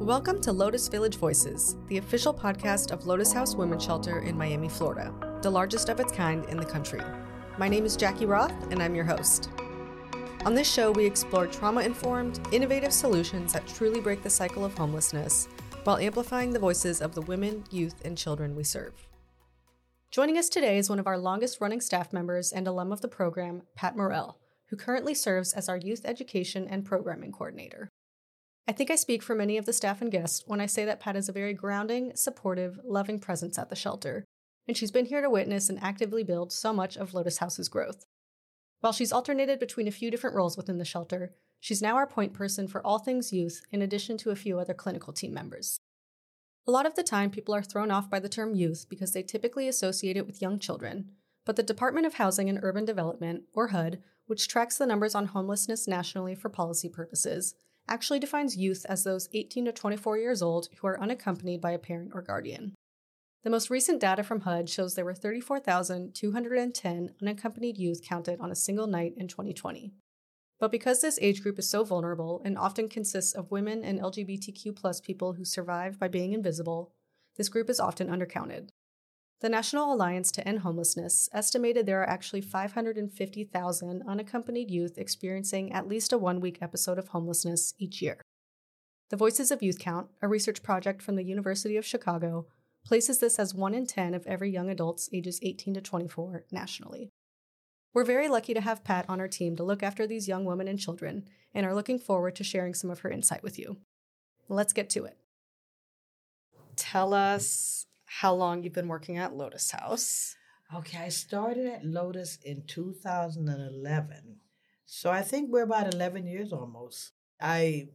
Welcome to Lotus Village Voices, the official podcast of Lotus House Women's Shelter in Miami, Florida, the largest of its kind in the country. My name is Jackie Roth, and I'm your host. On this show, we explore trauma informed, innovative solutions that truly break the cycle of homelessness while amplifying the voices of the women, youth, and children we serve. Joining us today is one of our longest running staff members and alum of the program, Pat Morell, who currently serves as our youth education and programming coordinator. I think I speak for many of the staff and guests when I say that Pat is a very grounding, supportive, loving presence at the shelter, and she's been here to witness and actively build so much of Lotus House's growth. While she's alternated between a few different roles within the shelter, she's now our point person for all things youth, in addition to a few other clinical team members. A lot of the time, people are thrown off by the term youth because they typically associate it with young children, but the Department of Housing and Urban Development, or HUD, which tracks the numbers on homelessness nationally for policy purposes, actually defines youth as those 18 to 24 years old who are unaccompanied by a parent or guardian. The most recent data from HUD shows there were 34,210 unaccompanied youth counted on a single night in 2020. But because this age group is so vulnerable and often consists of women and LGBTQ people who survive by being invisible, this group is often undercounted. The National Alliance to End Homelessness estimated there are actually 550,000 unaccompanied youth experiencing at least a one week episode of homelessness each year. The Voices of Youth Count, a research project from the University of Chicago, places this as 1 in 10 of every young adults ages 18 to 24 nationally. We're very lucky to have Pat on our team to look after these young women and children, and are looking forward to sharing some of her insight with you. Let's get to it. Tell us how long you've been working at Lotus House. Okay, I started at Lotus in 2011. So I think we're about 11 years almost. I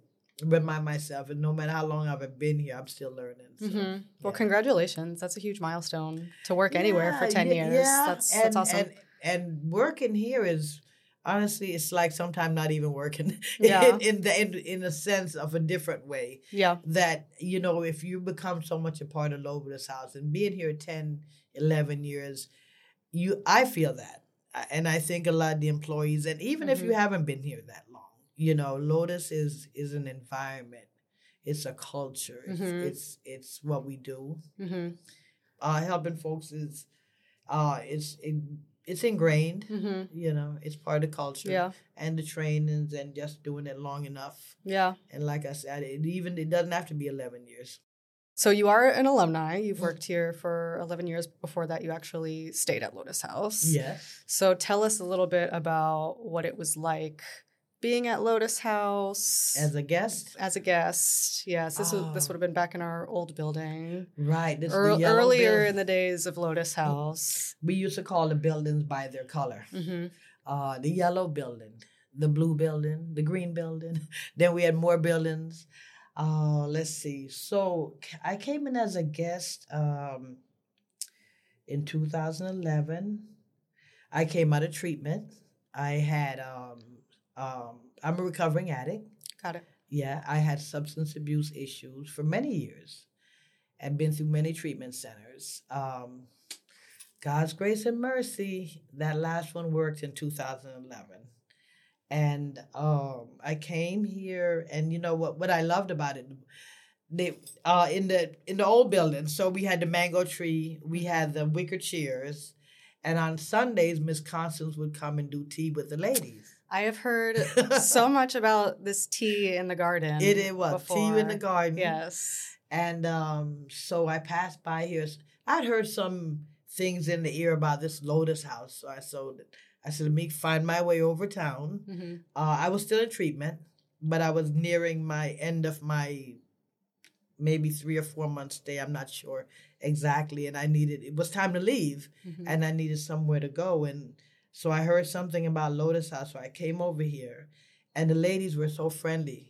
remind myself, and no matter how long I've been here, I'm still learning. So, mm-hmm. yeah. Well, congratulations. That's a huge milestone to work yeah, anywhere for 10 years. Yeah. That's, and, that's awesome. And, and working here is honestly it's like sometimes not even working yeah. in, in the in, in a sense of a different way yeah that you know if you become so much a part of Lotus house and being here 10 11 years you i feel that and i think a lot of the employees and even mm-hmm. if you mm-hmm. haven't been here that long you know lotus is is an environment it's a culture it's mm-hmm. it's, it's what we do mm-hmm. uh helping folks is uh it's it, it's ingrained. Mm-hmm. You know, it's part of the culture. Yeah. And the trainings and just doing it long enough. Yeah. And like I said, it even it doesn't have to be eleven years. So you are an alumni. You've mm. worked here for eleven years. Before that, you actually stayed at Lotus House. Yes. So tell us a little bit about what it was like being at Lotus House as a guest. As a guest, yes. This oh. this would have been back in our old building, right? This earlier building. in the days of Lotus House. We used to call the buildings by their color. Mm-hmm. Uh, the yellow building, the blue building, the green building. then we had more buildings. Uh, let's see. So I came in as a guest um, in 2011. I came out of treatment. I had um, um, I'm a recovering addict. Got it. Yeah, I had substance abuse issues for many years and been through many treatment centers. Um, God's grace and mercy, that last one worked in 2011. And um, I came here, and you know what? What I loved about it, they uh, in the in the old building. So we had the mango tree, we had the wicker chairs, and on Sundays, Miss Constance would come and do tea with the ladies. I have heard so much about this tea in the garden. It, it was before. tea in the garden. Yes. And um, so I passed by here. I'd heard some things in the ear about this Lotus house. So I sold it. I said, let me find my way over town. Mm-hmm. Uh, I was still in treatment, but I was nearing my end of my maybe three or four months stay. I'm not sure exactly. And I needed, it was time to leave mm-hmm. and I needed somewhere to go. And so I heard something about Lotus House, so I came over here, and the ladies were so friendly.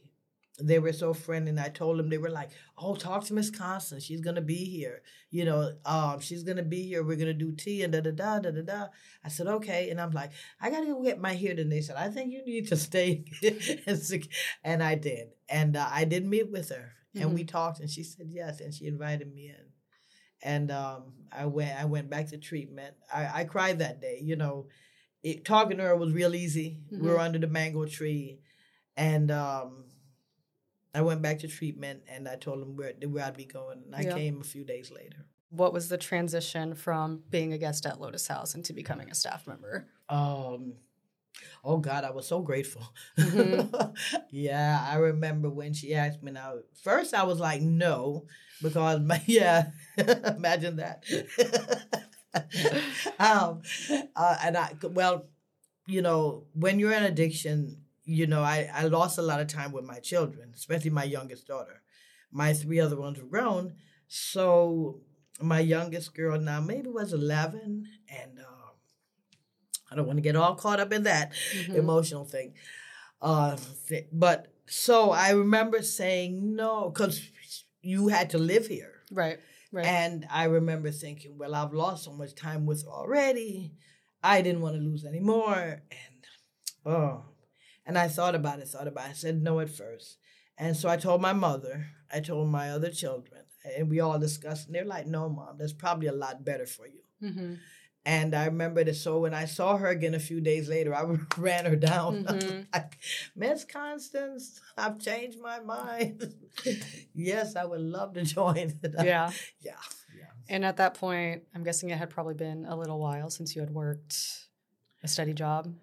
They were so friendly, and I told them they were like, "Oh, talk to Miss Constance. She's gonna be here. You know, um, she's gonna be here. We're gonna do tea and da da da da da da." I said, "Okay," and I'm like, "I gotta go get my hair." And they said, "I think you need to stay," and I did, and uh, I did meet with her, and mm-hmm. we talked, and she said yes, and she invited me in and um, I went I went back to treatment. I, I cried that day, you know it, talking to her was real easy. Mm-hmm. We were mm-hmm. under the mango tree, and um, I went back to treatment and I told them where, where I'd be going. And I Yeah. came a few days later. What was the transition from being a guest at Lotus House into becoming a staff member? Um, oh God, I was so grateful. Mhm. yeah, I remember when she asked me. Now, first I was like, no, because my yeah, imagine that. um, uh, and I well, you know, when you're in addiction, you know, I I lost a lot of time with my children, especially my youngest daughter. My three other ones were grown, so my youngest girl now maybe was eleven, and. Um, I don't want to get all caught up in that Mhm. emotional thing. Uh, th- but so I remember saying no because you had to live here. Right, right. And I remember thinking, well, I've lost so much time with already. I didn't want to lose any more. And oh, and I thought about it, thought about it. I said no at first. And so I told my mother, I told my other children, and we all discussed, and they're like, no, mom, that's probably a lot better for you. hmm And I remember that. So when I saw her again a few days later, I ran her down. Mhm. like, Miss Constance, I've changed my mind. yes, I would love to join. Yeah. yeah, yeah. And at that point, I'm guessing it had probably been a little while since you had worked a steady job.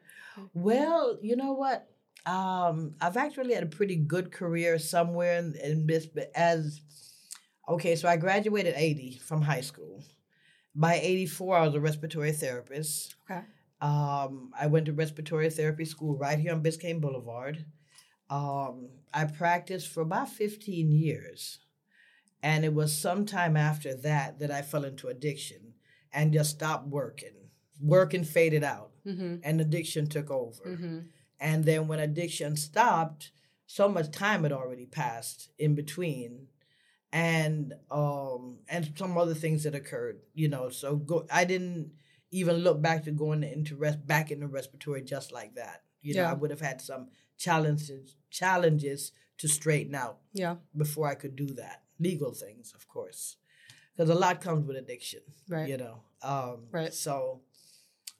Well, you know what? Um, I've actually had a pretty good career somewhere in, in this, but as okay, so I graduated 80 from high school. By 84, I was a respiratory therapist. Okay. Um, I went to respiratory therapy school right here on Biscayne Boulevard. Um, I practiced for about 15 years. And it was sometime after that that I fell into addiction and just stopped working. Working faded out Mm-hmm. and addiction took over. Mm-hmm. And then when addiction stopped, so much time had already passed in between. And um and some other things that occurred, you know. So go I didn't even look back to going into rest back into respiratory just like that. You know, Yeah. I would have had some challenges challenges to straighten out Yeah. before I could do that. Legal things, of course. Because a lot comes with addiction Right. you know um Right. so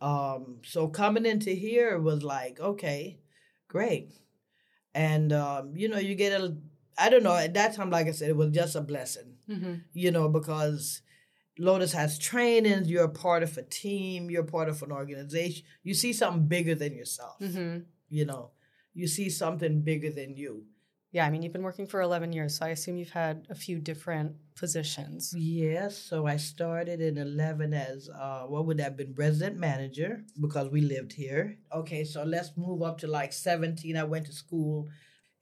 um so coming into here was like okay great and um you know you get a i don't know at that time like i said it was just a blessing Mm-hmm. you know because lotus has trainings you're a part of a team you're part of an organization you see something bigger than yourself Mm-hmm. you know you see something bigger than you Yeah, I mean, you've been working for 11 years, so I assume you've had a few different positions. Yes, so I started in 11 as, uh, what would that have been, resident manager because we lived here. Okay, so let's move up to like 17. I went to school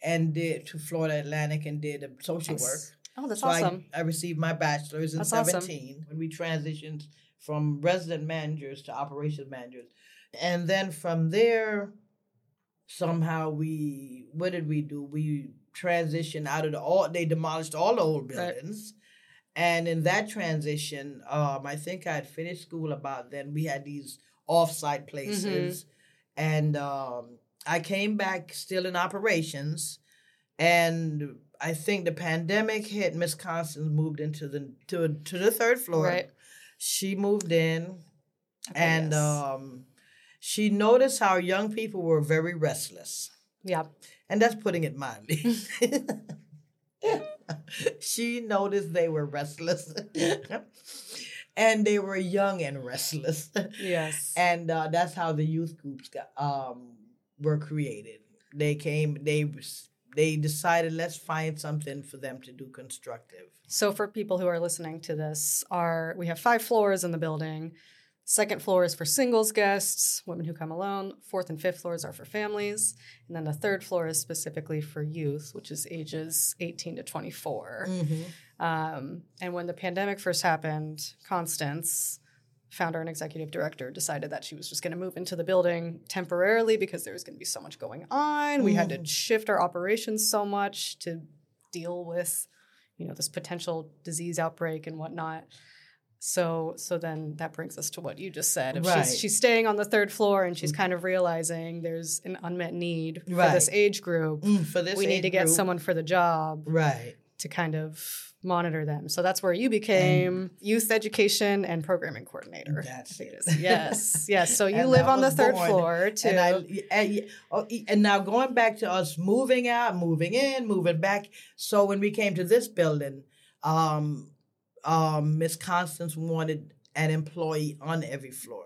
and did to Florida Atlantic and did social Nice. work. Oh, that's so awesome. I, I received my bachelor's in That's awesome. 17 when we transitioned from resident managers to operations managers. And then from there, somehow we, what did we do? We transitioned out of the, all, they demolished all the old Right. buildings. And in that transition, um, I think I had finished school about then. We had these off-site places, and um, I came back still in operations. And I think the pandemic hit. Miss Constance moved into the to to the third floor. Right. She moved in, Okay, and yes. um, she noticed how young people were very restless, yeah. and that's putting it mildly. she noticed they were restless, and they were young and restless, Yes. and uh, that's how the youth groups got um, were created. They came. They they decided let's find something for them to do constructive. So for people who are listening to this, are we have five floors in the building. Second floor is for singles guests, women who come alone. Fourth and fifth floors are for families. And then the third floor is specifically for youth, which is ages 18 to 24. Mm-hmm. Um, and when the pandemic first happened, Constance, founder and executive director, decided that she was just going to move into the building temporarily because there was going to be so much going on. We had to Mhm. shift our operations so much to deal with, you know, this potential disease outbreak and whatnot. So, so then that brings us to what you just said. If Right. she's, she's staying on the third floor and she's kind of realizing there's an unmet need for this age group, Mm, for this we need to get group. someone for the job. right. to kind of monitor them. So that's where you became and youth education and programming coordinator. That's it. Yes, yes. So you live on the third born, floor too. And, I, and, oh, and now going back to us moving out, moving in, moving back. So when we came to this building, um, um, Miss Constance wanted an employee on every floor.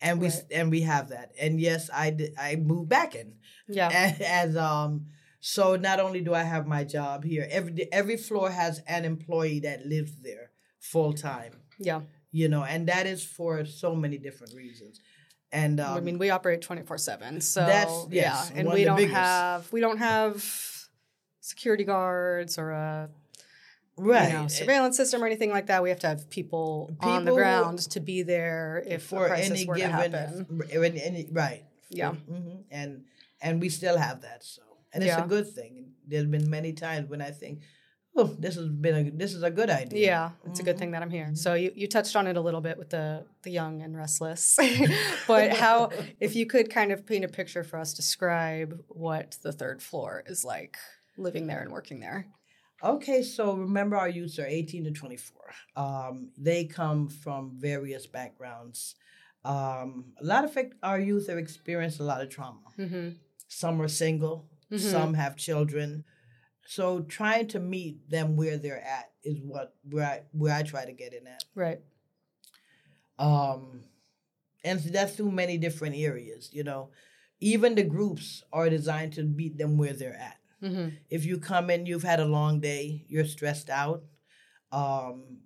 And we right. and we have that. And yes, I did, I moved back in. Yeah. As, as um so not only do I have my job here, every every floor has an employee that lives there full time. Yeah. You know, and that is for so many different reasons. And um, I mean, we operate twenty four seven. So that's yes, yeah, and we don't biggest. have we don't have security guards or a right you know, surveillance system or anything like that. We have to have people, people on the ground to be there if for any given. Any, right. Yeah. Mm-hmm. And and we still have that. So and it's yeah. a good thing. There's been many times when I think, oh, this has been a this is a good idea. Yeah, it's mm-hmm. a good thing that I'm here. So you, you touched on it a little bit with the the young and restless, but how if you could kind of paint a picture for us, describe what the third floor is like living there and working there. Okay, so remember our youths are 18 to 24. Um, they come from various backgrounds. Um, a lot of our youth have experienced a lot of trauma. Mm-hmm. Some are single, Mm-hmm. Some have children. So trying to meet them where they're at is what where I where I try to get in at. Right. Um and that's through many different areas, you know. Even the groups are designed to meet them where they're at. Mm-hmm. If you come in, you've had a long day, you're stressed out. Um,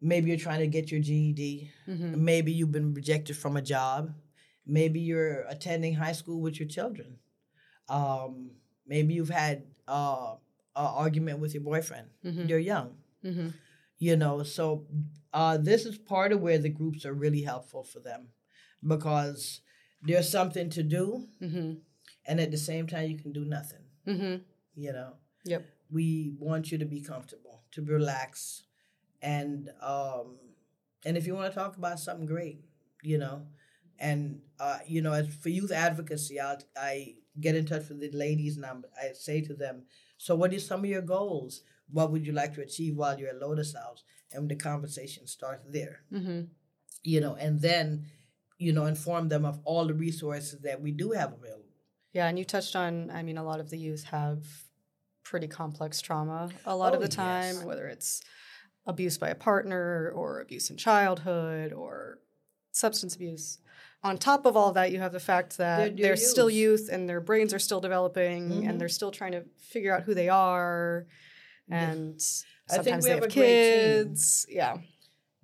maybe you're trying to get your GED. Mm-hmm. Maybe you've been rejected from a job. Maybe you're attending high school with your children. Um, maybe you've had uh, an argument with your boyfriend. Mm-hmm. You're young. Mm-hmm. You know, so uh, this is part of where the groups are really helpful for them because there's something to do, mm-hmm. and at the same time, you can do nothing. Mm-hmm. You know. Yep. We want you to be comfortable, to relax, and um, and if you want to talk about something great, you know, and uh, you know, as for youth advocacy, I, I get in touch with the ladies and I'm, I say to them, so what are some of your goals? What would you like to achieve while you're at Lotus House? And the conversation starts there. Mm-hmm. You know, and then, you know, inform them of all the resources that we do have available. Yeah, and you touched on, I mean, a lot of the youth have pretty complex trauma a lot oh, of the time, yes. whether it's abuse by a partner or abuse in childhood or substance abuse on top of all that, you have the fact that they're, they're still youth and their brains are still developing mm-hmm. and they're still trying to figure out who they are. And sometimes they have, have kids. Yeah.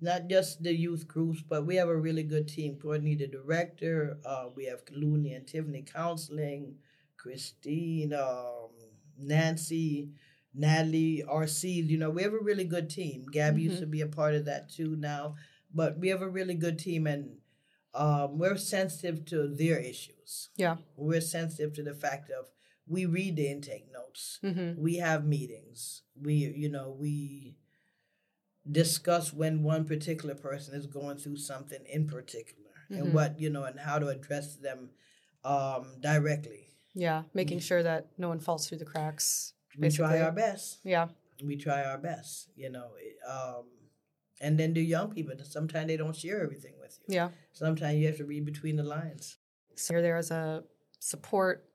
Not just the youth groups, but we have a really good team. Courtney, the director, uh, we have Looney and Tiffany counseling, Christine, um, Nancy, Natalie, RC. You know, we have a really good team. Gabby mm-hmm. used to be a part of that too now. But we have a really good team and um, we're sensitive to their issues. Yeah. We're sensitive to the fact of we read the intake notes. Mm-hmm. We have meetings. We, you know, we discuss when one particular person is going through something in particular mm-hmm. and what, you know, and how to address them um, directly. Yeah, making sure that no one falls through the cracks. Basically. We try our best. Yeah. We try our best, you know. Um, and then do young people. Sometimes they don't share everything with you. Yeah. Sometimes you have to read between the lines. So you're there as a support,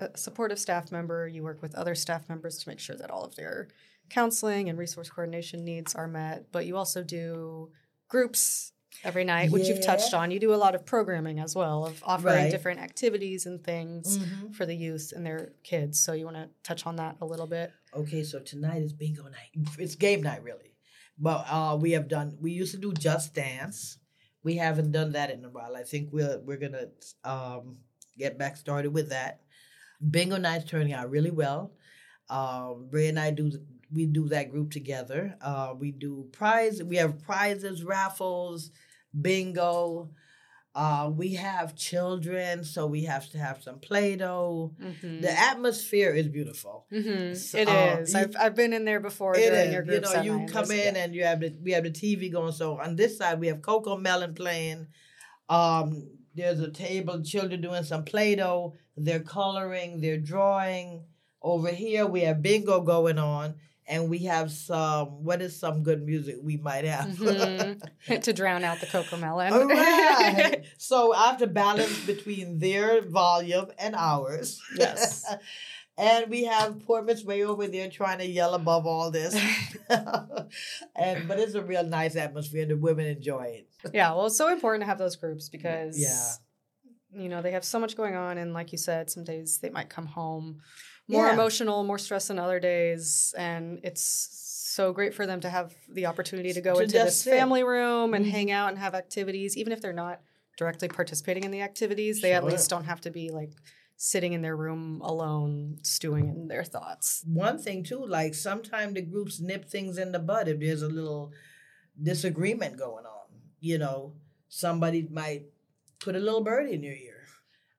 a supportive staff member. You work with other staff members to make sure that all of their counseling and resource coordination needs are met. But you also do groups every night, which yeah. you've touched on. You do a lot of programming as well of offering right. different activities and things mm-hmm. for the youth and their kids. So you want to touch on that a little bit? Okay, so tonight is bingo night. It's game night, really. But uh, we have done. We used to do Just Dance. We haven't done that in a while. I think we're we're gonna um, get back started with that. Bingo night's turning out really well. Um, Ray and I do we do that group together. Uh, we do prize. We have prizes, raffles, bingo. Uh, we have children, so we have to have some Play-Doh. Mm-hmm. The atmosphere is beautiful. Mm-hmm. So, it uh, is. I've, I've been in there before during is. You know, you come in yeah. and you have the we have the TV going. So on this side we have Cocomelon playing. Um, there's a table, children doing some Play-Doh. They're coloring. They're drawing. Over here we have bingo going on, and we have some what is some good music we might have mm-hmm. to drown out the Cocomelon. All right. so I have to balance between their volume and ours. Yes. and we have poor Miss Way over there trying to yell above all this. and but it's a real nice atmosphere. and The women enjoy it. Yeah, well, it's so important to have those groups because yeah. you know they have so much going on, and like you said, some days they might come home more yeah. emotional, more stress than other days, and it's so great for them to have the opportunity to go to into this family room and mm-hmm. hang out and have activities, even if they're not directly participating in the activities. They sure. at least don't have to be like sitting in their room alone, stewing in their thoughts. One thing too, like sometimes the groups nip things in the bud if there's a little disagreement going on. You know, somebody might put a little bird in your ear,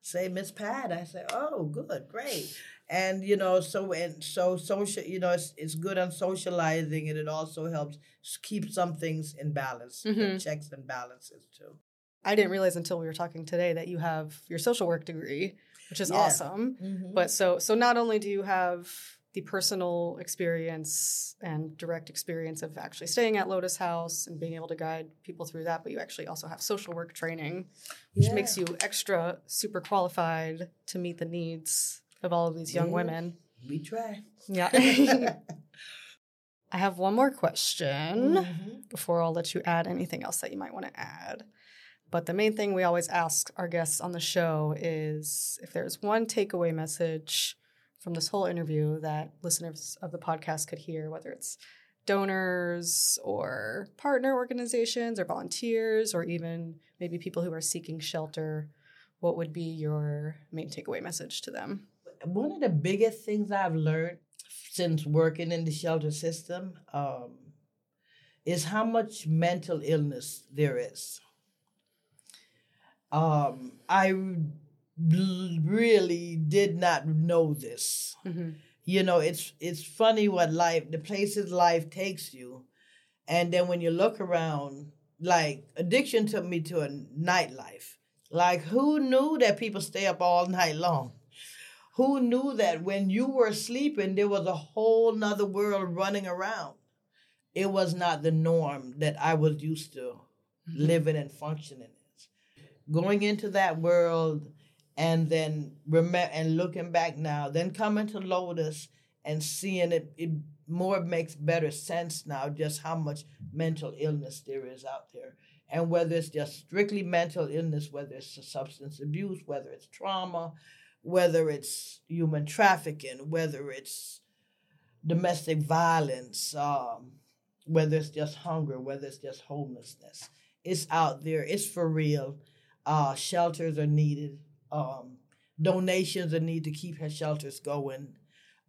say Miss Pat. I say, oh, good, great and you know so and so social you know it's, it's good on socializing and it also helps keep some things in balance mm-hmm. checks and balances too i didn't realize until we were talking today that you have your social work degree which is yeah. awesome mm-hmm. but so so not only do you have the personal experience and direct experience of actually staying at Lotus House and being able to guide people through that, but you actually also have social work training, which yeah. makes you extra super qualified to meet the needs of all of these young women. We try. Yeah. I have one more question mm-hmm. before I'll let you add anything else that you might want to add. But the main thing we always ask our guests on the show is if there's one takeaway message from this whole interview that listeners of the podcast could hear, whether it's donors or partner organizations or volunteers or even maybe people who are seeking shelter, what would be your main takeaway message to them? One of the biggest things I've learned since working in the shelter system um, is how much mental illness there is. Um, I really did not know this. Mm-hmm. You know, it's it's funny what life, the places life takes you, and then when you look around, like addiction took me to a nightlife. Like who knew that people stay up all night long? Who knew that when you were sleeping, there was a whole nother world running around? It was not the norm that I was used to mm-hmm. living and functioning in. Going into that world and then remember and looking back now, then coming to Lotus and seeing it, it more makes better sense now just how much mental illness there is out there. And whether it's just strictly mental illness, whether it's substance abuse, whether it's trauma, whether it's human trafficking, whether it's domestic violence, um, whether it's just hunger, whether it's just homelessness. It's out there. It's for real. Uh, shelters are needed. Um, donations are needed to keep her shelters going.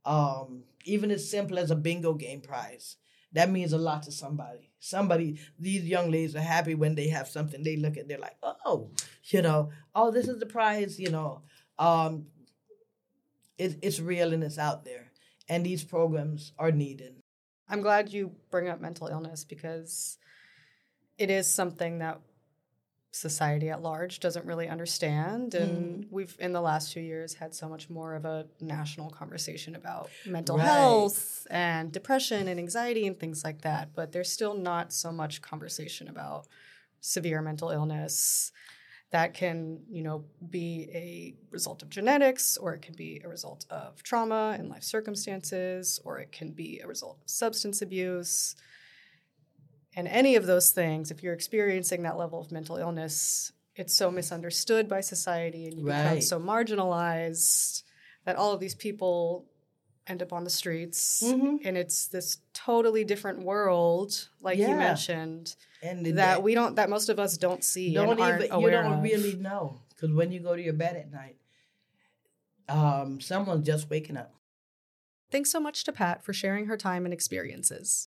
Um, even as simple as a bingo game prize. That means a lot to somebody. Somebody, these young ladies are happy when they have something. They look at, they're like, oh, you know, oh, this is the prize, you know. Um, it, it's real and it's out there, and these programs are needed. I'm glad you bring up mental illness because it is something that society at large doesn't really understand and mm. we've in the last few years had so much more of a national conversation about mental right. health and depression and anxiety and things like that but there's still not so much conversation about severe mental illness that can you know be a result of genetics or it can be a result of trauma and life circumstances or it can be a result of substance abuse and any of those things if you're experiencing that level of mental illness it's so misunderstood by society and you right. become so marginalized that all of these people end up on the streets mm-hmm. and it's this totally different world like yeah. you mentioned and that we don't that most of us don't see don't even you don't of. really know because when you go to your bed at night um, someone's just waking up thanks so much to pat for sharing her time and experiences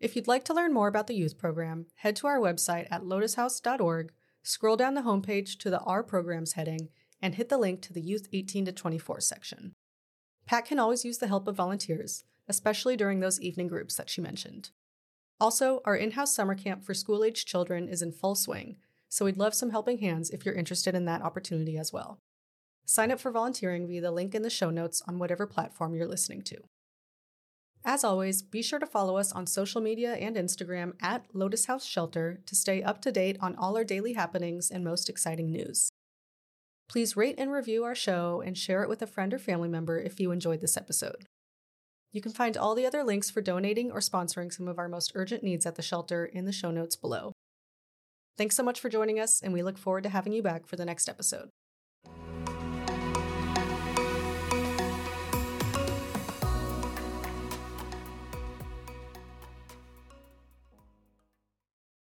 if you'd like to learn more about the youth program head to our website at lotushouse.org scroll down the homepage to the our programs heading and hit the link to the youth 18 to 24 section pat can always use the help of volunteers especially during those evening groups that she mentioned also, our in house summer camp for school aged children is in full swing, so we'd love some helping hands if you're interested in that opportunity as well. Sign up for volunteering via the link in the show notes on whatever platform you're listening to. As always, be sure to follow us on social media and Instagram at Lotus House Shelter to stay up to date on all our daily happenings and most exciting news. Please rate and review our show and share it with a friend or family member if you enjoyed this episode. You can find all the other links for donating or sponsoring some of our most urgent needs at the shelter in the show notes below. Thanks so much for joining us, and we look forward to having you back for the next episode.